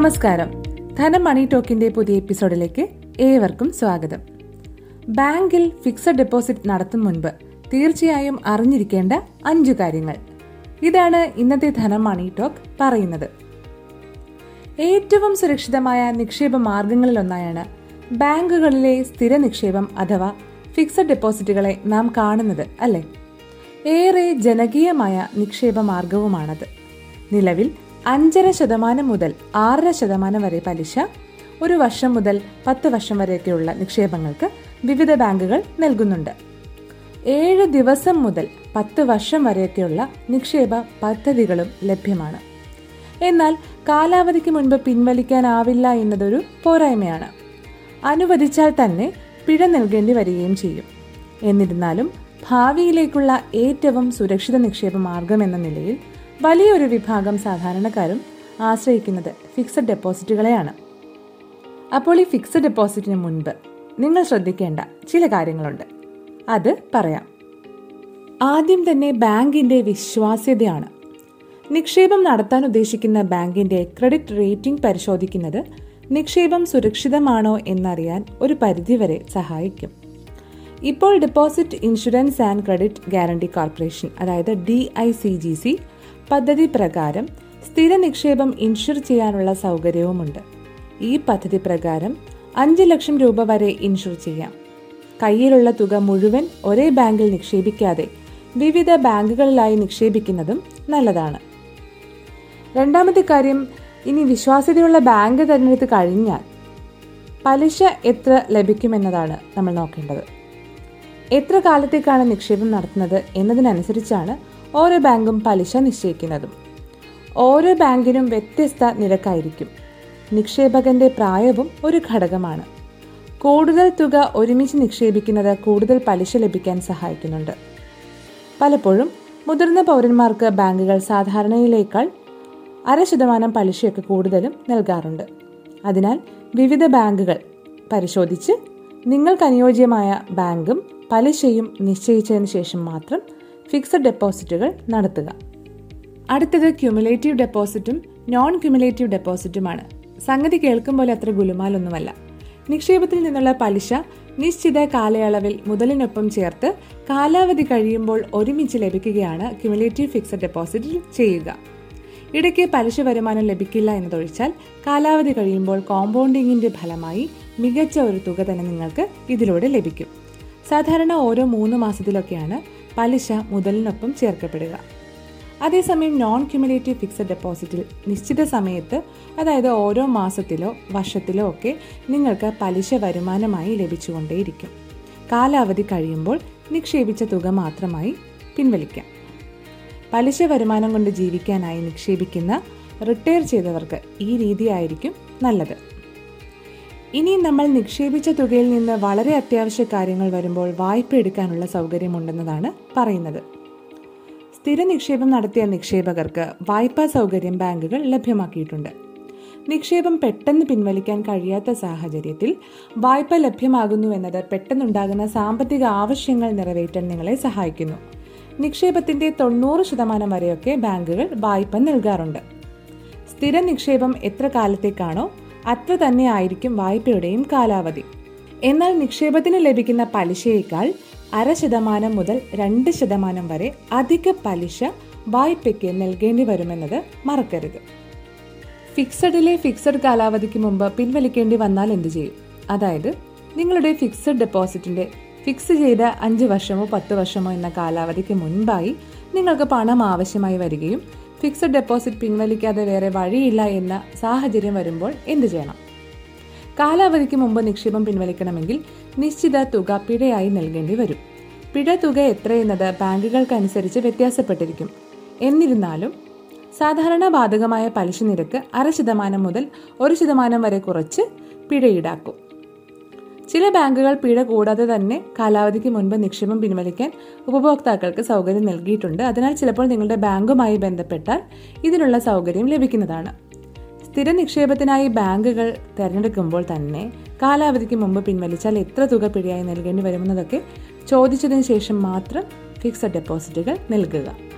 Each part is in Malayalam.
നമസ്കാരം. ധനം മണി ടോക്കിന്റെ പുതിയ എപ്പിസോഡിലേക്ക് ഏവർക്കും സ്വാഗതം. ബാങ്കിൽ ഫിക്സഡ് ഡെപ്പോസിറ്റ് നടത്തും മുൻപ് തീർച്ചയായും അറിഞ്ഞിരിക്കേണ്ട അഞ്ചു കാര്യങ്ങൾ. ഇതാണ് ഇന്നത്തെ ധനം മണി ടോക്ക് പറയുന്നത്. ഏറ്റവും സുരക്ഷിതമായ നിക്ഷേപ മാർഗങ്ങളിലൊന്നായാണ് ബാങ്കുകളിലെ സ്ഥിര നിക്ഷേപം അഥവാ ഫിക്സഡ് ഡെപ്പോസിറ്റുകളെ നാം കാണുന്നത് അല്ലേ? ഏറെ ജനകീയമായ നിക്ഷേപ മാർഗവുമാണത്. നിലവിൽ അഞ്ചര ശതമാനം മുതൽ ആറര ശതമാനം വരെ പലിശ ഒരു വർഷം മുതൽ പത്ത് വർഷം വരെയൊക്കെയുള്ള നിക്ഷേപങ്ങൾക്ക് വിവിധ ബാങ്കുകൾ നൽകുന്നുണ്ട്. ഏഴ് ദിവസം മുതൽ പത്ത് വർഷം വരെയൊക്കെയുള്ള നിക്ഷേപ പദ്ധതികളും ലഭ്യമാണ്. എന്നാൽ കാലാവധിക്ക് മുൻപ് പിൻവലിക്കാനാവില്ല എന്നതൊരു പോരായ്മയാണ്. അനുവദിച്ചാൽ തന്നെ പിഴ നൽകേണ്ടി വരികയും ചെയ്യും. എന്നിരുന്നാലും ഭാവിയിലേക്കുള്ള ഏറ്റവും സുരക്ഷിത നിക്ഷേപ മാർഗം എന്ന നിലയിൽ വലിയൊരു വിഭാഗം സാധാരണക്കാരും ആശ്രയിക്കുന്നത് ഫിക്സഡ് ഡെപ്പോസിറ്റുകളെയാണ് അപ്പോൾ ഈ ഫിക്സഡ് ഡെപ്പോസിറ്റിന് മുൻപ് നിങ്ങൾ ശ്രദ്ധിക്കേണ്ട ചില കാര്യങ്ങളുണ്ട്. അത് പറയാം. ആദ്യം തന്നെ ബാങ്കിന്റെ വിശ്വാസ്യതയാണ്. നിക്ഷേപം നടത്താൻ ഉദ്ദേശിക്കുന്ന ബാങ്കിന്റെ ക്രെഡിറ്റ് റേറ്റിംഗ് പരിശോധിക്കുന്നത് നിക്ഷേപം സുരക്ഷിതമാണോ എന്നറിയാൻ ഒരു പരിധിവരെ സഹായിക്കും. ഇപ്പോൾ deposit insurance and credit guarantee corporation അതായത് D I C G C പദ്ധതി പ്രകാരം സ്ഥിര നിക്ഷേപം ഇൻഷുർ ചെയ്യാനുള്ള സൗകര്യവുമുണ്ട്. ഈ പദ്ധതി പ്രകാരം അഞ്ച് ലക്ഷം രൂപ വരെ ഇൻഷുർ ചെയ്യാം. കയ്യിലുള്ള തുക മുഴുവൻ ഒരേ ബാങ്കിൽ നിക്ഷേപിക്കാതെ വിവിധ ബാങ്കുകളിലായി നിക്ഷേപിക്കുന്നതും നല്ലതാണ്. രണ്ടാമത്തെ കാര്യം ഇനി വിശ്വാസ്യതയുള്ള ബാങ്ക് തിരഞ്ഞെടുത്ത് കഴിഞ്ഞാൽ പലിശ എത്ര ലഭിക്കുമെന്നതാണ് നമ്മൾ നോക്കേണ്ടത്. എത്ര കാലത്തേക്കാണ് നിക്ഷേപം നടത്തുന്നത് എന്നതിനനുസരിച്ചാണ് ഓരോ ബാങ്കും പലിശ നിശ്ചയിക്കുന്നതും. ഓരോ ബാങ്കിനും വ്യത്യസ്ത നിരക്കായിരിക്കും. നിക്ഷേപകന്റെ പ്രായവും ഒരു ഘടകമാണ്. കൂടുതൽ തുക ഒരുമിച്ച് നിക്ഷേപിക്കുന്നത് കൂടുതൽ പലിശ ലഭിക്കാൻ സഹായിക്കുന്നുണ്ട്. പലപ്പോഴും മുതിർന്ന പൗരന്മാർക്ക് ബാങ്കുകൾ സാധാരണയിലേക്കാൾ അര ശതമാനം പലിശയൊക്കെ കൂടുതലും നൽകാറുണ്ട്. അതിനാൽ വിവിധ ബാങ്കുകൾ പരിശോധിച്ച് നിങ്ങൾക്ക് അനുയോജ്യമായ ബാങ്കും പലിശയും നിശ്ചയിച്ചതിന് ശേഷം മാത്രം ഫിക്സഡ് ഡെപ്പോസിറ്റുകൾ നടത്തുക. അടുത്തത് ക്യുമുലേറ്റീവ് ഡെപ്പോസിറ്റും നോൺ ക്യുമുലേറ്റീവ് ഡെപ്പോസിറ്റുമാണ് സംഗതി കേൾക്കും പോലെ അത്ര ഗുലുമാലൊന്നുമല്ല. നിക്ഷേപത്തിൽ നിന്നുള്ള പലിശ നിശ്ചിത കാലയളവിൽ മുതലിനൊപ്പം ചേർത്ത് കാലാവധി കഴിയുമ്പോൾ ഒരുമിച്ച് ലഭിക്കുകയാണ് ക്യുമുലേറ്റീവ് ഫിക്സഡ് ഡെപ്പോസിറ്റിൽ ചെയ്യുക. ഇടയ്ക്ക് പലിശ വരുമാനം ലഭിക്കില്ല എന്നതൊഴിച്ചാൽ കാലാവധി കഴിയുമ്പോൾ കോമ്പൗണ്ടിങ്ങിന്റെ ഫലമായി മികച്ച ഒരു തുക തന്നെ നിങ്ങൾക്ക് ഇതിലൂടെ ലഭിക്കും. സാധാരണ ഓരോ മൂന്ന് മാസത്തിലൊക്കെയാണ് പലിശ മുതലിനൊപ്പം ചേർക്കപ്പെടുക. അതേസമയം നോൺ ക്യുമുലേറ്റീവ് ഫിക്സഡ് ഡെപ്പോസിറ്റിൽ നിശ്ചിത സമയത്ത് അതായത് ഓരോ മാസത്തിലോ വർഷത്തിലോ ഒക്കെ നിങ്ങൾക്ക് പലിശ വരുമാനമായി ലഭിച്ചുകൊണ്ടേയിരിക്കും. കാലാവധി കഴിയുമ്പോൾ നിക്ഷേപിച്ച തുക മാത്രമായി പിൻവലിക്കാം. പലിശ വരുമാനം കൊണ്ട് ജീവിക്കാനായി നിക്ഷേപിക്കുന്ന റിട്ടയർ ചെയ്തവർക്ക് ഈ രീതിയായിരിക്കും നല്ലത്. ഇനി നമ്മൾ നിക്ഷേപിച്ച തുകയിൽ നിന്ന് വളരെ അത്യാവശ്യ കാര്യങ്ങൾ വരുമ്പോൾ വായ്പ എടുക്കാനുള്ള സൗകര്യമുണ്ടെന്നതാണ് പറയുന്നത്. സ്ഥിര നിക്ഷേപം നടത്തിയ നിക്ഷേപകർക്ക് വായ്പാ സൗകര്യം ബാങ്കുകൾ ലഭ്യമാക്കിയിട്ടുണ്ട്. നിക്ഷേപം പെട്ടെന്ന് പിൻവലിക്കാൻ കഴിയാത്ത സാഹചര്യത്തിൽ വായ്പ ലഭ്യമാകുന്നു എന്നത് പെട്ടെന്നുണ്ടാകുന്ന സാമ്പത്തിക ആവശ്യങ്ങൾ നിറവേറ്റാൻ നിങ്ങളെ സഹായിക്കുന്നു. നിക്ഷേപത്തിന്റെ തൊണ്ണൂറ് ശതമാനം വരെയൊക്കെ ബാങ്കുകൾ വായ്പ നൽകാറുണ്ട്. സ്ഥിര നിക്ഷേപം എത്ര കാലത്തേക്കാണോ അത്ര തന്നെ ആയിരിക്കും വായ്പയുടെയും കാലാവധി. എന്നാൽ നിക്ഷേപത്തിന് ലഭിക്കുന്ന പലിശയേക്കാൾ അര ശതമാനം മുതൽ രണ്ട് ശതമാനം വരെ അധിക പലിശ വായ്പയ്ക്ക് നൽകേണ്ടി വരുമെന്നത് മറക്കരുത്. ഫിക്സഡിലെ ഫിക്സഡ് കാലാവധിക്ക് മുമ്പ് പിൻവലിക്കേണ്ടി വന്നാൽ എന്തു ചെയ്യും? അതായത് നിങ്ങളുടെ ഫിക്സഡ് ഡെപ്പോസിറ്റിന്റെ ഫിക്സ് ചെയ്ത അഞ്ച് വർഷമോ പത്ത് വർഷമോ എന്ന കാലാവധിക്ക് മുൻപായി നിങ്ങൾക്ക് പണം ആവശ്യമായി വരികയും ഫിക്സഡ് ഡെപ്പോസിറ്റ് പിൻവലിക്കാതെ വേറെ വഴിയില്ല എന്ന സാഹചര്യം വരുമ്പോൾ എന്തു ചെയ്യണം? കാലാവധിക്ക് മുമ്പ് നിക്ഷേപം പിൻവലിക്കണമെങ്കിൽ നിശ്ചിത തുക പിഴയായി നൽകേണ്ടി വരും. പിഴ തുക എത്രയെന്നത് ബാങ്കുകൾക്കനുസരിച്ച് വ്യത്യാസപ്പെട്ടിരിക്കും. എന്നിരുന്നാലും സാധാരണ ബാധകമായ പലിശ നിരക്ക് അര ശതമാനം മുതൽ ഒരു ശതമാനം വരെ കുറച്ച് പിഴ ഈടാക്കും. ചില ബാങ്കുകൾ പിഴ കൂടാതെ തന്നെ കാലാവധിക്ക് മുൻപ് നിക്ഷേപം പിൻവലിക്കാൻ ഉപഭോക്താക്കൾക്ക് സൗകര്യം നൽകിയിട്ടുണ്ട്. അതിനാൽ ചിലപ്പോൾ നിങ്ങളുടെ ബാങ്കുമായി ബന്ധപ്പെട്ടാൽ ഇതിനുള്ള സൗകര്യം ലഭിക്കുന്നതാണ്. സ്ഥിര നിക്ഷേപത്തിനായി ബാങ്കുകൾ തിരഞ്ഞെടുക്കുമ്പോൾ തന്നെ കാലാവധിക്ക് മുമ്പ് പിൻവലിച്ചാൽ എത്ര തുക പിഴയായി നൽകേണ്ടി വരുമെന്നതൊക്കെ ചോദിച്ചതിന് ശേഷം മാത്രം ഫിക്സഡ് ഡെപ്പോസിറ്റുകൾ നൽകുക.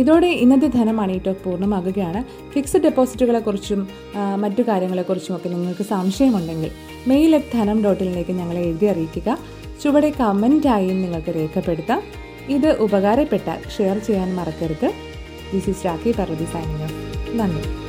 ഇതോടെ ഇന്നത്തെ ധനമണി ടോക്ക് പൂർണമാകുകയാണ്. ഫിക്സഡ് ഡെപ്പോസിറ്റുകളെക്കുറിച്ചും കുറിച്ചും മറ്റു കാര്യങ്ങളെക്കുറിച്ചും ഒക്കെ നിങ്ങൾക്ക് സംശയമുണ്ടെങ്കിൽ മെയിൽ അറ്റ് ധനം ഡോട്ടിലേക്ക് ഞങ്ങളെ എഴുതി അറിയിക്കുക. ചുവടെ കമന്റായും നിങ്ങൾക്ക് രേഖപ്പെടുത്താം. ഇത് ഉപകാരപ്പെട്ടാൽ ഷെയർ ചെയ്യാൻ മറക്കരുത്. This is Rakhi Parvathi signing നന്ദി.